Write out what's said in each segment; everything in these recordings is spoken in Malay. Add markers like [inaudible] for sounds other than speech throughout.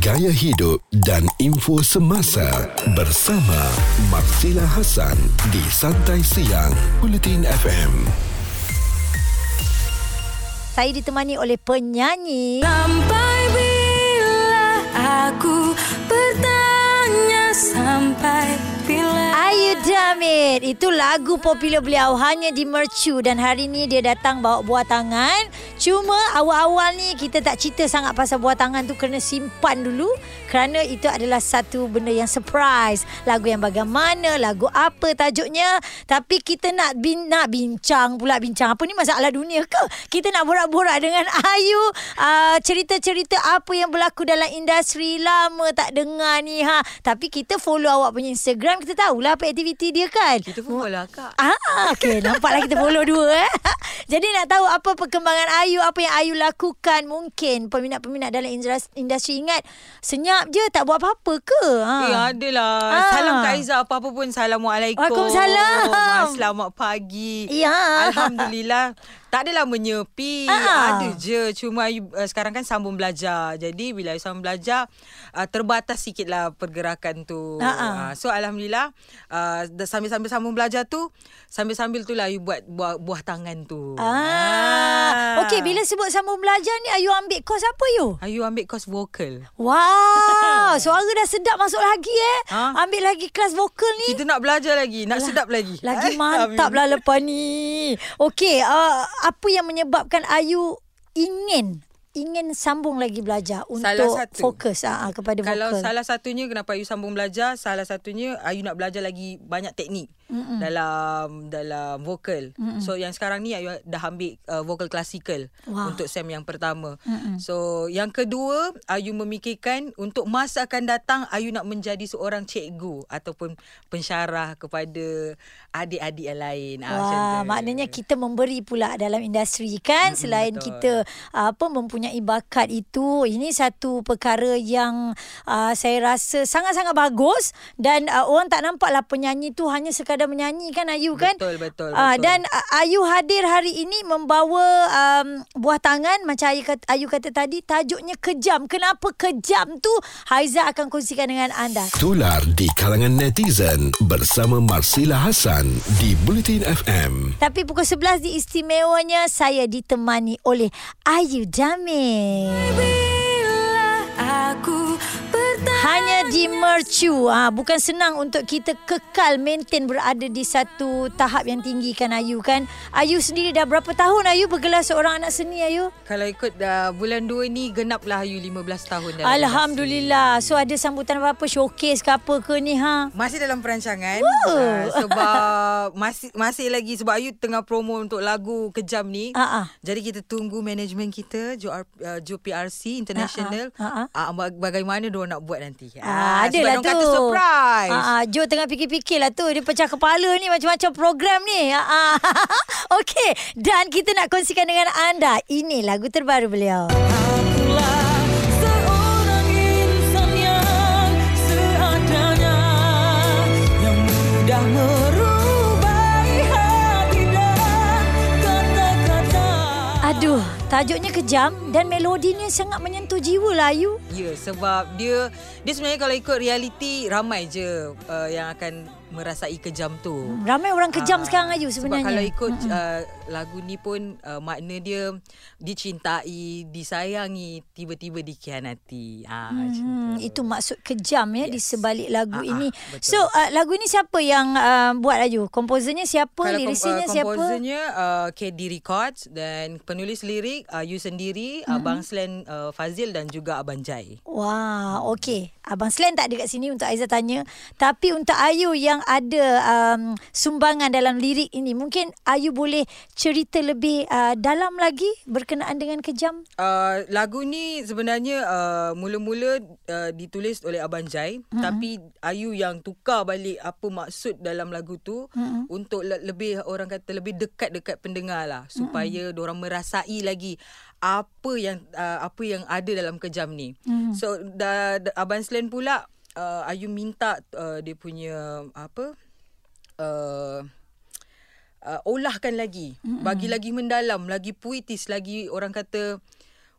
Gaya hidup dan info semasa bersama Marsila Hasan di Santai Siang Bulletin FM. Saya ditemani oleh penyanyi Sampai Damit. Itu lagu popular beliau hanya di Mercu dan hari ni dia datang bawa buah tangan. Cuma awal-awal ni kita tak cerita sangat pasal buah tangan tu kena simpan dulu kerana itu adalah satu benda yang surprise. Lagu yang bagaimana, lagu apa tajuknya. Tapi kita nak bin, nak bincang pula bincang apa ni masalah dunia ke? Kita nak borak-borak dengan [laughs] Ayu uh, cerita-cerita apa yang berlaku dalam industri lama tak dengar ni ha. Tapi kita follow awak punya Instagram kita tahulah apa aktiviti dia kan. Kita pun follow kak. Ah, okey. Nampaklah kita follow dua eh. [laughs] Jadi nak tahu apa perkembangan Ayu, apa yang Ayu lakukan. Mungkin peminat-peminat dalam industri, ingat senyap je tak buat apa-apa ke? Ha. Eh adalah Ah. Salam Kak Aizah Apa-apa pun Assalamualaikum Waalaikumsalam. Selamat pagi Ya. Alhamdulillah [laughs] Tak adalah menyepi Ah. Ada je Cuma Ayu, uh, sekarang kan sambung belajar Jadi bila Ayu sambung belajar uh, Terbatas sikit lah pergerakan tu uh, So Alhamdulillah uh, Sambil-sambil sambung belajar tu Sambil-sambil tu lah Ayu buat buah, buah tangan tu Ah. Okey, bila sebut sambung belajar ni Ayu ambil kos apa you? Ayu ambil kos vokal Wow, [laughs] suara dah sedap masuk lagi eh. Ha? Ambil lagi kelas vokal ni. Kita nak belajar lagi Nak sedap lagi Lagi [laughs] mantap lah lepas ni. Okey, uh, apa yang menyebabkan Ayu ingin ingin sambung lagi belajar Salah untuk satu. fokus uh, kepada Kalau vokal. salah satunya kenapa Ayu sambung belajar, salah satunya Ayu nak belajar lagi banyak teknik Mm-mm. dalam dalam vokal. Mm-mm. So yang sekarang ni Ayu dah ambil uh, vokal klasikal Wah. untuk sem yang pertama. Mm-mm. So yang kedua Ayu memikirkan untuk masa akan datang Ayu nak menjadi seorang cikgu ataupun pensyarah kepada adik-adik yang lain. Ah, Wah, tu. maknanya kita memberi pula dalam industri kan Mm-mm, selain betul. kita apa mempunyai bakat itu. Ini satu perkara yang uh, saya rasa sangat-sangat bagus. Dan uh, orang tak nampaklah penyanyi tu hanya sekadar menyanyi kan Ayu kan? Betul, betul, Ah, betul. dan uh, Ayu hadir hari ini membawa um, buah tangan. Macam Ayu kata, Ayu kata tadi tajuknya kejam. Kenapa kejam tu? Haiza akan kongsikan dengan anda. Tular di kalangan netizen bersama Marsila Hasan di Bulletin FM. Tapi pukul 11 di istimewanya saya ditemani oleh Ayu Jamil. Bertanya Hanya di Mercu. Ha, bukan senang untuk kita kekal maintain berada di satu tahap yang tinggi kan Ayu kan. Ayu sendiri dah berapa tahun Ayu bergelar seorang anak seni Ayu? Kalau ikut uh, bulan 2 ni genaplah Ayu 15 tahun dalam Alhamdulillah. So ada sambutan apa-apa showcase ke apa ke ni ha? Masih dalam perancangan Wow. uh, sebab [laughs] masih masih lagi sebab Ayu tengah promo untuk lagu Kejam ni. Ah. Jadi kita tunggu management kita Jo, R- uh, Jo PRC International Ah, ah. uh, ba- bagaimana dia nak buat nanti. Ah, ada sebab lah tu. kata surprise. Ah, ah, Jo tengah fikir-fikir lah tu. Dia pecah kepala ni macam-macam program ni. Ah, ah. [laughs] Okey. Dan kita nak kongsikan dengan anda. Ini lagu terbaru beliau. Aduh, tajuknya kejam dan melodinya sangat menyentuh jiwa lah Ayu. Ya sebab dia dia sebenarnya kalau ikut realiti ramai je uh, yang akan merasai kejam tu. Ramai orang kejam Ah, sekarang Ayu sebenarnya. Sebab kalau ikut uh, lagu ni pun uh, makna dia dicintai, disayangi, tiba-tiba dikhianati. Ah macam Hmm, tu. itu maksud kejam ya di Yes. sebalik lagu Ah, ah, ini. betul. So uh, lagu ni siapa yang uh, buat Ayu? Komposernya siapa? Kalau kom- Lirisinya uh, siapa? komposernya uh, KD Records dan penulis lirik uh, you sendiri, mm-hmm. Abang Slen uh, Fazil dan juga Abang Jai. Wah, okey. Abang Slen tak ada kat sini untuk Aiza tanya. Tapi untuk Ayu yang ada um, sumbangan dalam lirik ini, mungkin Ayu boleh cerita lebih uh, dalam lagi berkenaan dengan kejam? Uh, lagu ni sebenarnya uh, mula-mula uh, ditulis oleh Abang Jai mm-hmm. tapi Ayu yang tukar balik apa maksud dalam lagu tu mm-hmm. untuk le- lebih orang kata lebih dekat dekat pendengar lah supaya mm-hmm. orang merasai lagi apa yang uh, apa yang ada dalam kejam ni. Mm-hmm. So da, da, Abang Slen pula uh, Ayu minta uh, dia punya apa uh, uh, olahkan lagi mm-hmm. bagi lagi mendalam lagi puitis lagi orang kata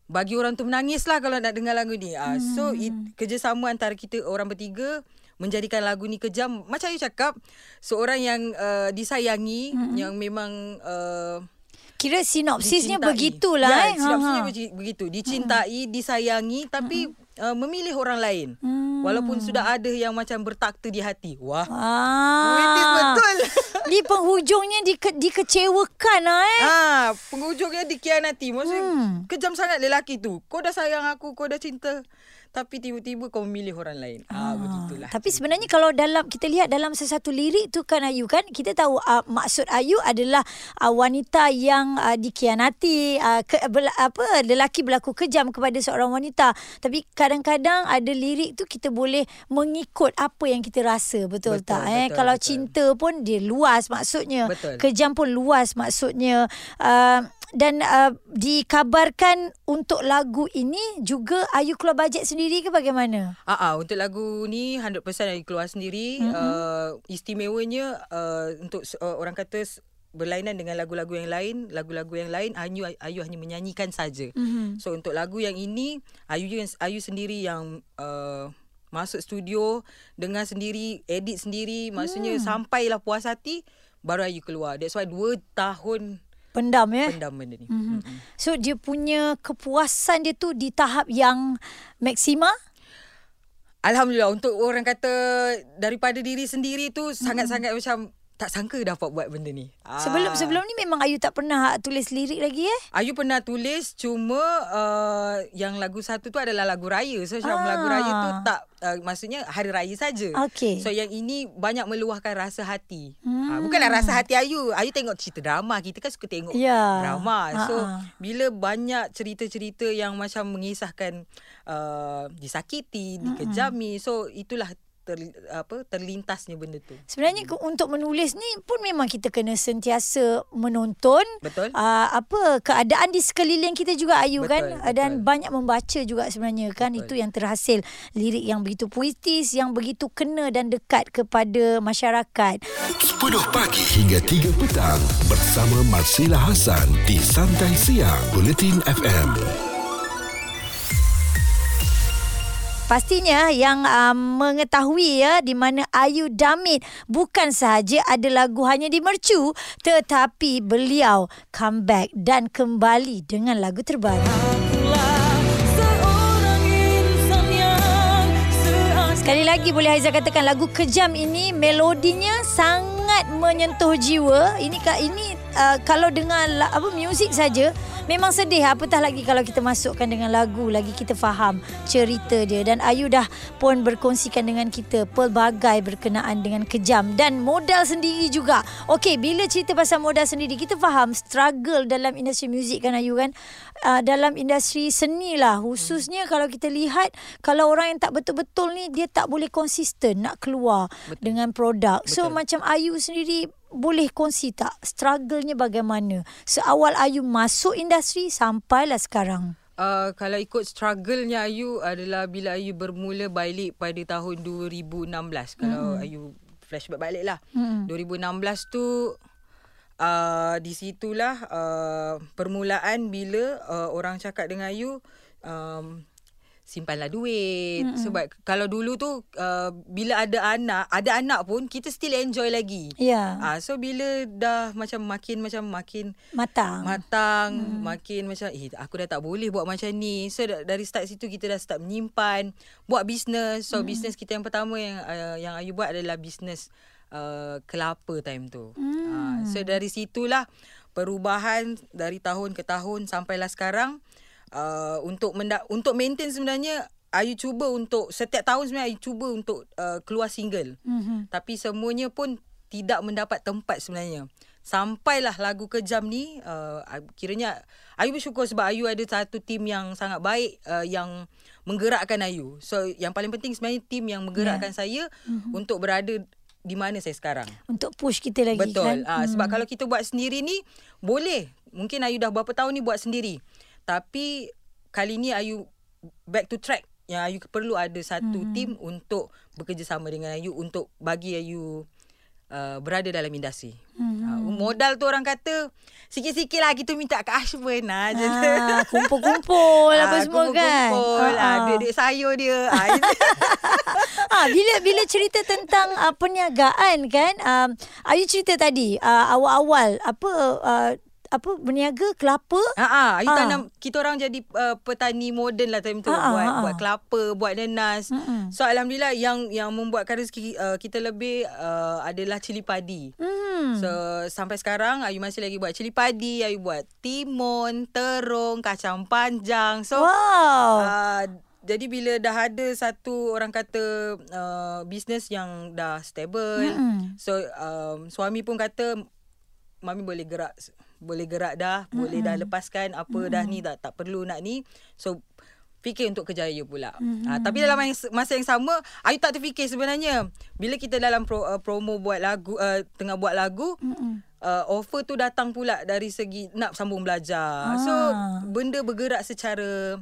bagi orang tu menangis lah kalau nak dengar lagu ni. Uh, so Hmm. it, kerjasama antara kita orang bertiga menjadikan lagu ni kejam. Macam you cakap, seorang yang uh, disayangi, Hmm. yang memang uh, Kira sinopsisnya dicintai. begitulah ya, eh. Sinopsisnya Ha, ha. begi- begitu. Dicintai, disayangi tapi uh, memilih orang lain. Hmm. Walaupun sudah ada yang macam bertakta di hati. Wah. Ah. Puitis betul. [laughs] Di penghujungnya dike, dikecewakan lah eh. Ah, penghujungnya dikhianati. Maksudnya Hmm. kejam sangat lelaki tu. Kau dah sayang aku, kau dah cinta. Tapi tiba-tiba kau memilih orang lain. Ah, begitulah. Tapi sebenarnya kalau dalam kita lihat dalam sesuatu lirik tu kan Ayu kan kita tahu uh, maksud Ayu adalah uh, wanita yang uh, dikhianati uh, ke, bel, apa lelaki berlaku kejam kepada seorang wanita tapi kadang-kadang ada lirik tu kita boleh mengikut apa yang kita rasa betul, Betul, tak eh betul, kalau betul. cinta pun dia luas maksudnya Betul. kejam pun luas maksudnya uh, dan uh, dikabarkan untuk lagu ini juga Ayu keluar bajet sendiri ke bagaimana? Ah, ah, untuk lagu ni 100% Ayu keluar sendiri. Mm-hmm. Uh, istimewanya uh, untuk uh, orang kata berlainan dengan lagu-lagu yang lain, lagu-lagu yang lain Ayu Ayu hanya menyanyikan saja. Mhm. So untuk lagu yang ini Ayu Ayu sendiri yang uh, masuk studio dengar sendiri, edit sendiri, maksudnya sampailah puas hati baru Ayu keluar. That's why 2 tahun Pendam ya. pendam benda ni. Mhm. Mm-hmm. So dia punya kepuasan dia tu di tahap yang maksima. Alhamdulillah untuk orang kata daripada diri sendiri tu sangat-sangat macam tak sangka dapat buat benda ni. Sebelum Ah. sebelum ni memang Ayu tak pernah tulis lirik lagi eh. Ayu pernah tulis cuma uh, yang lagu satu tu adalah lagu raya. So macam Ah. lagu raya tu tak uh, maksudnya hari raya saja. Okey. So yang ini banyak meluahkan rasa hati. Hmm. Hmm. bukanlah rasa hati Ayu. Ayu tengok cerita drama. Kita kan suka tengok Ya. drama. So Ha-ha. bila banyak cerita-cerita yang macam mengisahkan uh, disakiti, dikejami. So itulah ter, apa terlintasnya benda tu. Sebenarnya ke- untuk menulis ni pun memang kita kena sentiasa menonton Betul? Uh, apa keadaan di sekeliling kita juga Ayu Betul, kan betul. dan banyak membaca juga sebenarnya kan Betul. itu yang terhasil lirik yang begitu puitis yang begitu kena dan dekat kepada masyarakat. 10 pagi hingga 3 petang bersama Marsila Hasan di Santai Siang Bulletin FM. Pastinya yang um, mengetahui ya di mana Ayu Damit bukan sahaja ada lagu hanya di mercu tetapi beliau comeback dan kembali dengan lagu terbaru. Sekali lagi boleh Haiza katakan lagu Kejam ini melodinya sangat menyentuh jiwa. Ini ini uh, kalau dengar apa muzik saja memang sedih apatah lagi kalau kita masukkan dengan lagu lagi kita faham cerita dia dan Ayu dah pun berkongsikan dengan kita pelbagai berkenaan dengan Kejam dan modal sendiri juga. Okey, bila cerita pasal modal sendiri kita faham struggle dalam industri muzik kan Ayu kan. Uh, dalam industri seni lah khususnya kalau kita lihat kalau orang yang tak betul-betul ni dia tak boleh konsisten nak keluar Betul. dengan produk. So Betul. macam Ayu sendiri boleh kongsi tak struggle-nya bagaimana? Seawal Ayu masuk industri sampailah sekarang. Uh, kalau ikut struggle-nya Ayu adalah bila Ayu bermula balik pada tahun 2016. Kalau Ayu flashback balik lah. Mm-mm. 2016 tu uh, di situlah uh, permulaan bila uh, orang cakap dengan Ayu um, simpanlah duit mm sebab kalau dulu tu uh, bila ada anak ada anak pun kita still enjoy lagi Ya. ah so bila dah macam makin macam makin Matang. matang hmm. makin macam eh aku dah tak boleh buat macam ni so da- dari start situ kita dah start menyimpan buat bisnes so hmm. bisnes kita yang pertama yang uh, yang Ayu buat adalah bisnes uh, kelapa time tu hmm. uh, so dari situlah perubahan dari tahun ke tahun sampailah sekarang uh, untuk menda- untuk maintain sebenarnya Ayu cuba untuk setiap tahun sebenarnya Ayu cuba untuk uh, keluar single Mhm. tapi semuanya pun tidak mendapat tempat sebenarnya. Sampailah lagu Kejam ni uh, kiranya Ayu bersyukur sebab Ayu ada satu tim yang sangat baik uh, yang menggerakkan Ayu. So yang paling penting sebenarnya tim yang menggerakkan yeah. saya mm-hmm. untuk berada di mana saya sekarang. Untuk push kita lagi Betul. kan. Ah sebab kalau kita buat sendiri ni boleh. Mungkin Ayu dah berapa tahun ni buat sendiri. Tapi kali ni Ayu back to track. Yang Ayu perlu ada satu hmm. team untuk bekerjasama dengan Ayu untuk bagi Ayu uh, berada dalam industri. Mm-hmm. Uh, modal tu orang kata sikit-sikit lah kita minta ke Ashburn lah. je. Ah, kumpul-kumpul apa Ah, semua kan. Kumpul-kumpul. Ah, Ah, duit-duit sayur dia. Ah. [laughs] Ah, bila bila cerita tentang uh, perniagaan kan, um, Ayu cerita tadi uh, awal-awal apa uh, apa berniaga kelapa. Ha ah, Ayu Ah. tanam kita orang jadi uh, petani moden lah time tu Ah, ah, buat ah. buat kelapa, buat nenas. Mm-mm. So alhamdulillah yang yang membuatkan rezeki uh, kita lebih uh, adalah cili padi. Hmm. So sampai sekarang Ayu masih lagi buat cili padi, Ayu buat timun, terung, kacang panjang. So wow. uh, jadi bila dah ada satu orang kata uh, bisnes yang dah stable, Mm-mm. so um, suami pun kata mami boleh gerak boleh gerak dah, mm-hmm. boleh dah lepaskan apa mm-hmm. dah ni tak tak perlu nak ni. So fikir untuk kerja Ayu pula. Mm-hmm. Ha, tapi dalam masa yang sama Ayu tak terfikir sebenarnya bila kita dalam pro, uh, promo buat lagu uh, tengah buat lagu Mm-mm. uh, offer tu datang pula dari segi nak sambung belajar. So Ah. benda bergerak secara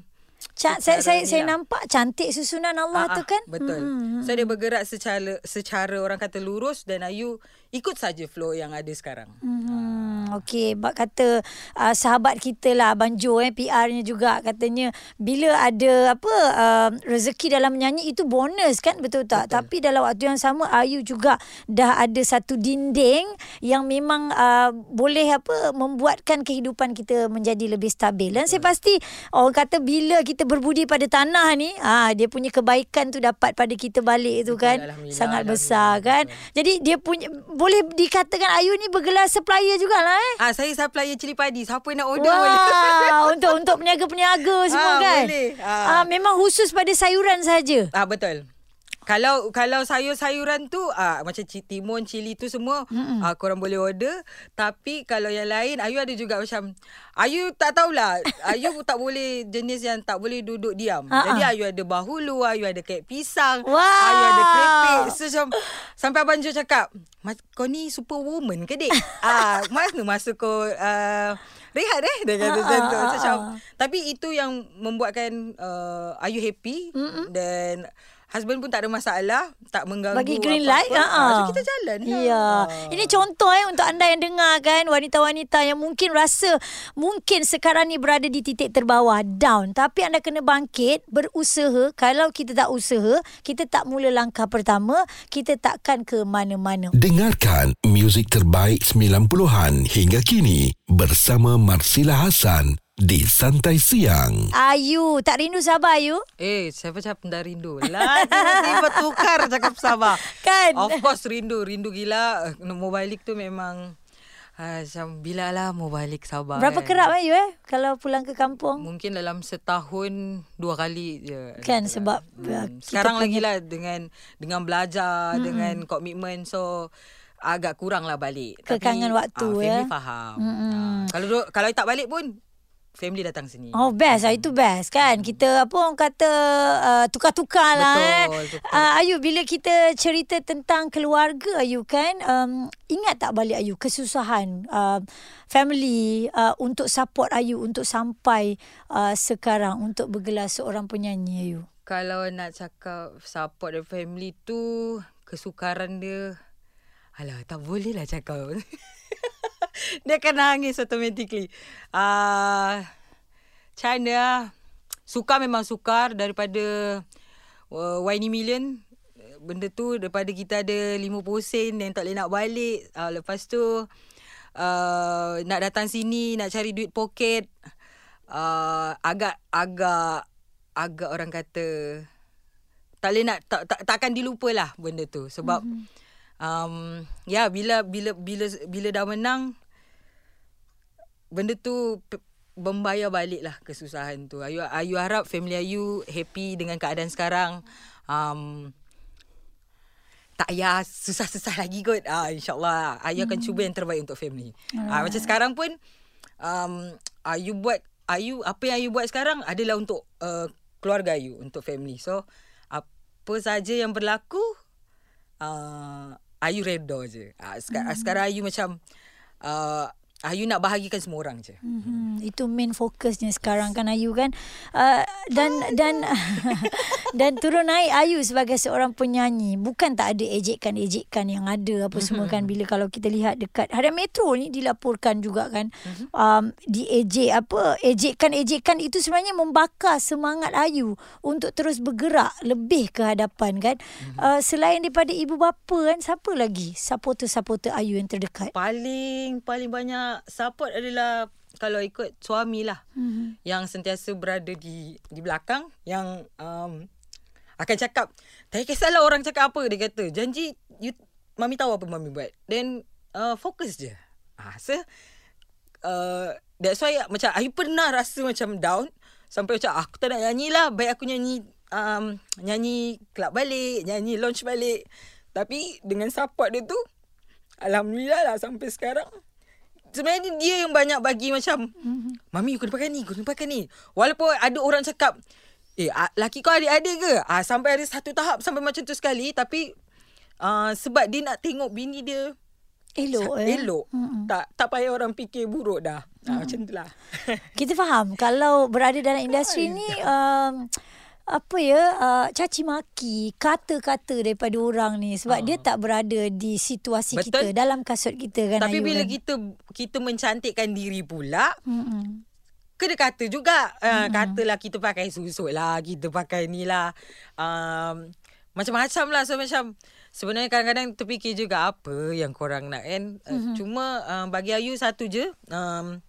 Ca- saya saya saya lah. nampak cantik susunan Allah Ah, tu ah, kan. Betul. Mm-mm. So dia bergerak secara secara orang kata lurus dan Ayu ikut saja flow yang ada sekarang. Hmm, okey, bak kata uh, sahabat kita lah Abang Jo eh PR-nya juga katanya bila ada apa uh, rezeki dalam menyanyi itu bonus kan betul tak? Betul. Tapi dalam waktu yang sama Ayu juga dah ada satu dinding yang memang uh, boleh apa membuatkan kehidupan kita menjadi lebih stabil. Dan saya pasti orang kata bila kita berbudi pada tanah ni, ah dia punya kebaikan tu dapat pada kita balik tu Betul, kan. Sangat besar kan. Jadi dia punya boleh dikatakan Ayu ni bergelar supplier jugalah eh. Ah saya supplier cili padi. Siapa nak order boleh. Wah, [laughs] untuk untuk peniaga-peniaga semua Ah, kan. boleh. Ah. Ah, memang khusus pada sayuran saja. Ah betul. Kalau kalau sayur-sayuran tu ah macam ci- timun, cili tu semua ah korang boleh order. Tapi kalau yang lain Ayu ada juga macam Ayu tak tahulah. Ayu [laughs] tak boleh jenis yang tak boleh duduk diam. Ah, Jadi. Ayu ada bahulu, Ayu ada kek pisang, Wow. Ayu ada krepek. So macam sampai abang Jo cakap, "Mas- kau ni superwoman ke dik? [laughs] ah mana masuk kau uh, rehat eh dia kata Ah, macam tu. macam, ah. tapi itu yang membuatkan uh, Ayu happy Mm-mm. dan husband pun tak ada masalah, tak mengganggu Bagi green apa-apa. light. Ah, ah. So kita jalan. lah. Ya. Ah. Ini contoh eh untuk anda yang dengar kan wanita-wanita yang mungkin rasa mungkin sekarang ni berada di titik terbawah down tapi anda kena bangkit berusaha kalau kita tak usaha kita tak mula langkah pertama kita takkan ke mana-mana. Dengarkan muzik terbaik 90-an hingga kini bersama Marsila Hasan di Santai Siang. Ayu, tak rindu sabar Ayu? Eh, saya macam dah rindu. Lah, tiba-tiba tukar cakap sabar. Kan? Of course rindu. Rindu gila. Eh, Mau balik tu memang... Uh, macam bila lah mau balik sabar Berapa kan. kerap Ayu eh kalau pulang ke kampung? Mungkin dalam setahun dua kali je. Kan, Adalah. sebab, uh, kita Sekarang lagi lah dengan dengan belajar, mm-hmm. dengan komitmen. So agak kurang lah balik. Kekangan waktu, ah, ya. Family faham. Mm-mm. Ah, kalau kalau tak balik pun, family datang sini. Oh best lah itu best kan kita apa orang kata uh, tukar-tukar lah eh. Betul, betul. Uh, Ayu bila kita cerita tentang keluarga Ayu kan um, ingat tak balik Ayu kesusahan uh, family uh, untuk support Ayu untuk sampai uh, sekarang untuk bergelar seorang penyanyi Ayu. Kalau nak cakap support the family tu, kesukaran dia... Alah, tak boleh lah cakap. [laughs] [laughs] dia akan nangis automatically. Ah, uh, lah. Sukar memang sukar daripada uh, Whiny Million. Benda tu daripada kita ada 50 sen yang tak boleh nak balik. Uh, lepas tu uh, nak datang sini, nak cari duit poket. Uh, agak agak agak orang kata tak boleh nak tak, tak takkan dilupa lah benda tu sebab mm-hmm. um ya bila bila bila bila dah menang benda tu membayar balik lah kesusahan tu ayu ayu harap family ayu happy dengan keadaan sekarang um tak payah susah-susah lagi kot. Ah insyaallah Ayu akan cuba yang terbaik untuk family. Ah macam sekarang pun um Ayu buat Ayu apa yang Ayu buat sekarang adalah untuk uh, keluarga Ayu, untuk family. So apa saja yang berlaku uh, Ayu redha je. Ah sekarang, sekarang Ayu macam uh, Ayu nak bahagikan semua orang je. Hmm, itu main fokusnya sekarang kan Ayu kan. Uh, dan dan [laughs] Dan turun naik Ayu sebagai seorang penyanyi. Bukan tak ada ejekan-ejekan yang ada apa semua kan. Bila kalau kita lihat dekat Harian Metro ni dilaporkan juga kan. Um, diejek apa. Ejekan-ejekan itu sebenarnya membakar semangat Ayu untuk terus bergerak lebih ke hadapan kan. Uh, selain daripada ibu bapa kan. Siapa lagi supporter-supporter Ayu yang terdekat? Paling paling banyak support adalah kalau ikut suami lah. Mhm. Yang sentiasa berada di di belakang. Yang um, akan cakap, tak kisahlah orang cakap apa. Dia kata, janji you, mami tahu apa mami buat. Then uh, fokus je. Ah, so, uh, that's why macam Ayu pernah rasa macam down. Sampai macam aku tak nak nyanyi lah. Baik aku nyanyi um, nyanyi club balik, nyanyi launch balik. Tapi dengan support dia tu, Alhamdulillah lah sampai sekarang. Sebenarnya dia yang banyak bagi macam, Mami kau kena pakai ni, kena pakai ni. Walaupun ada orang cakap, eh ah, laki kau adik-adik ke? Ah, sampai ada satu tahap sampai macam tu sekali. Tapi uh, sebab dia nak tengok bini dia Elok eh. elok. Tak tak payah orang fikir buruk dah. Ah, macam tu lah. [laughs] Kita faham kalau berada dalam industri ni um, apa ya uh, caci maki kata-kata daripada orang ni sebab dia tak berada di situasi Ah. Betul. kita dalam kasut kita kan Tapi Ayu, bila kan? kita kita mencantikkan diri pula, Mm-mm. Kena kata juga. Uh, katalah kita pakai susuk lah, kita pakai ni lah. Um, macam-macam lah. So macam sebenarnya kadang-kadang terfikir juga apa yang korang nak kan. Uh, Cuma uh, bagi Ayu satu je. Um,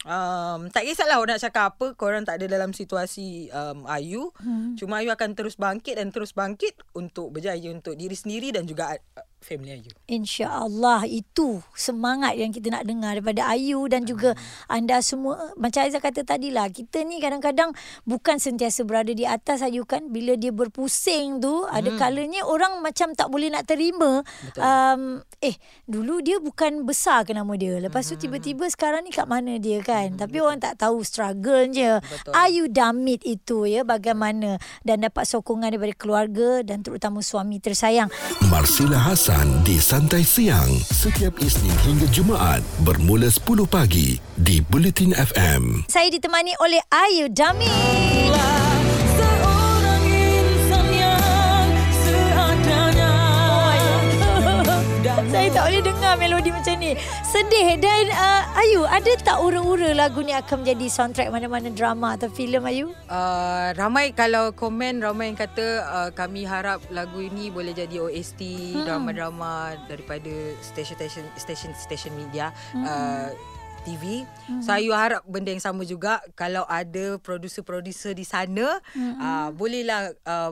Um, tak kisahlah orang nak cakap apa Korang tak ada dalam situasi um, Ayu hmm. Cuma Ayu akan terus bangkit Dan terus bangkit Untuk berjaya Untuk diri sendiri Dan juga uh, family Ayu InsyaAllah itu semangat yang kita nak dengar daripada Ayu dan juga anda semua. Macam Aizah kata tadi lah, kita ni kadang-kadang bukan sentiasa berada di atas Ayu kan. Bila dia berpusing tu, ada kalanya orang macam tak boleh nak terima. Um, eh, dulu dia bukan besar ke nama dia. Lepas tu tiba-tiba sekarang ni kat mana dia kan. Tapi orang tak tahu struggle-nya. Betul. Ayu damit itu ya bagaimana. Dan dapat sokongan daripada keluarga dan terutama suami tersayang. Marsila Hasan di Santai Siang setiap Isnin hingga Jumaat bermula 10 pagi di Bulletin FM. Saya ditemani oleh Ayu Damit. Saya boleh dengar melodi macam ni. Sedih dan uh, Ayu, ada tak ura-ura lagu ni akan menjadi soundtrack mana-mana drama atau filem Ayu? Uh, ramai kalau komen ramai yang kata uh, kami harap lagu ini boleh jadi OST hmm. drama-drama daripada stesen-stesen stesen-stesen media hmm. uh, TV. Hmm. So Ayu harap benda yang sama juga kalau ada producer-producer di sana hmm. uh, bolehlah uh,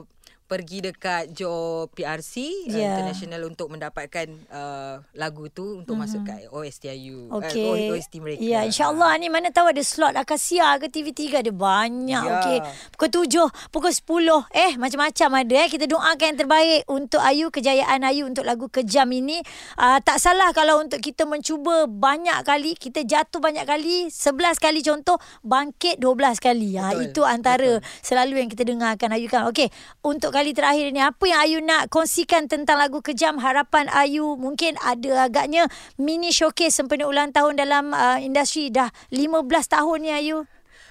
pergi dekat Joe PRC Ya. yeah. uh, international untuk mendapatkan uh, lagu tu untuk hmm. masuk kat OST Ayu Okey. uh, OST mereka. Ya, insyaAllah ni mana tahu ada slot Akasia ke TV3 ada banyak. Ya. Okey. Pukul 7, pukul 10. Eh, macam-macam ada eh. Kita doakan yang terbaik untuk Ayu, kejayaan Ayu untuk lagu Kejam ini. Uh, tak salah kalau untuk kita mencuba banyak kali, kita jatuh banyak kali, 11 kali contoh, bangkit 12 kali. Ha, Betul. itu antara selalu yang kita dengarkan Ayu kan. Okey, untuk kali terakhir ni apa yang Ayu nak kongsikan tentang lagu Kejam? Harapan Ayu mungkin ada agaknya mini showcase sempena ulang tahun dalam uh, industri dah 15 tahun ni Ayu.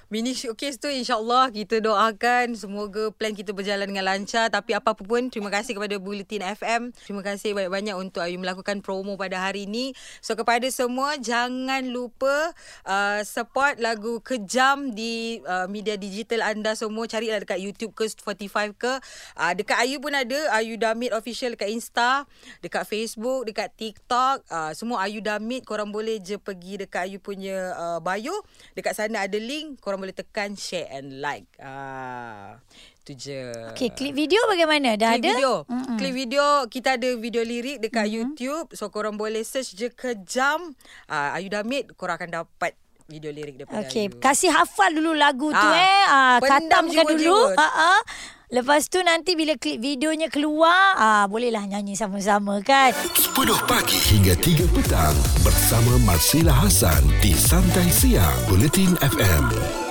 Mini showcase tu insyaAllah kita doakan semoga plan kita berjalan dengan lancar. Tapi apa-apa pun terima kasih kepada Bulletin FM. Terima kasih banyak-banyak untuk Ayu melakukan promo pada hari ini. So kepada semua jangan lupa uh, support lagu Kejam di uh, media digital anda semua. Carilah dekat YouTube ke Spotify ke. Uh, dekat Ayu pun ada. Ayu Damit Official dekat Insta. Dekat Facebook, dekat TikTok. Uh, semua Ayu Damit. Korang boleh je pergi dekat Ayu punya uh, bio. Dekat sana ada link. Korang boleh tekan share and like. Ah, tu je. Okey, klip video bagaimana? Dah Klip ada? video. Mm-mm. Klip video kita ada video lirik dekat mm-hmm. YouTube. So korang boleh search je kejam uh, Ayu Damit korang akan dapat video lirik daripada Okey, Ayu. kasih hafal dulu lagu tu Ah, eh. Ah, katamkan dulu. Ha ah. Lepas tu nanti bila klip videonya keluar, ah bolehlah nyanyi sama-sama kan. 10 pagi hingga 3 petang bersama Marsila Hasan di Santai Siang Bulletin FM.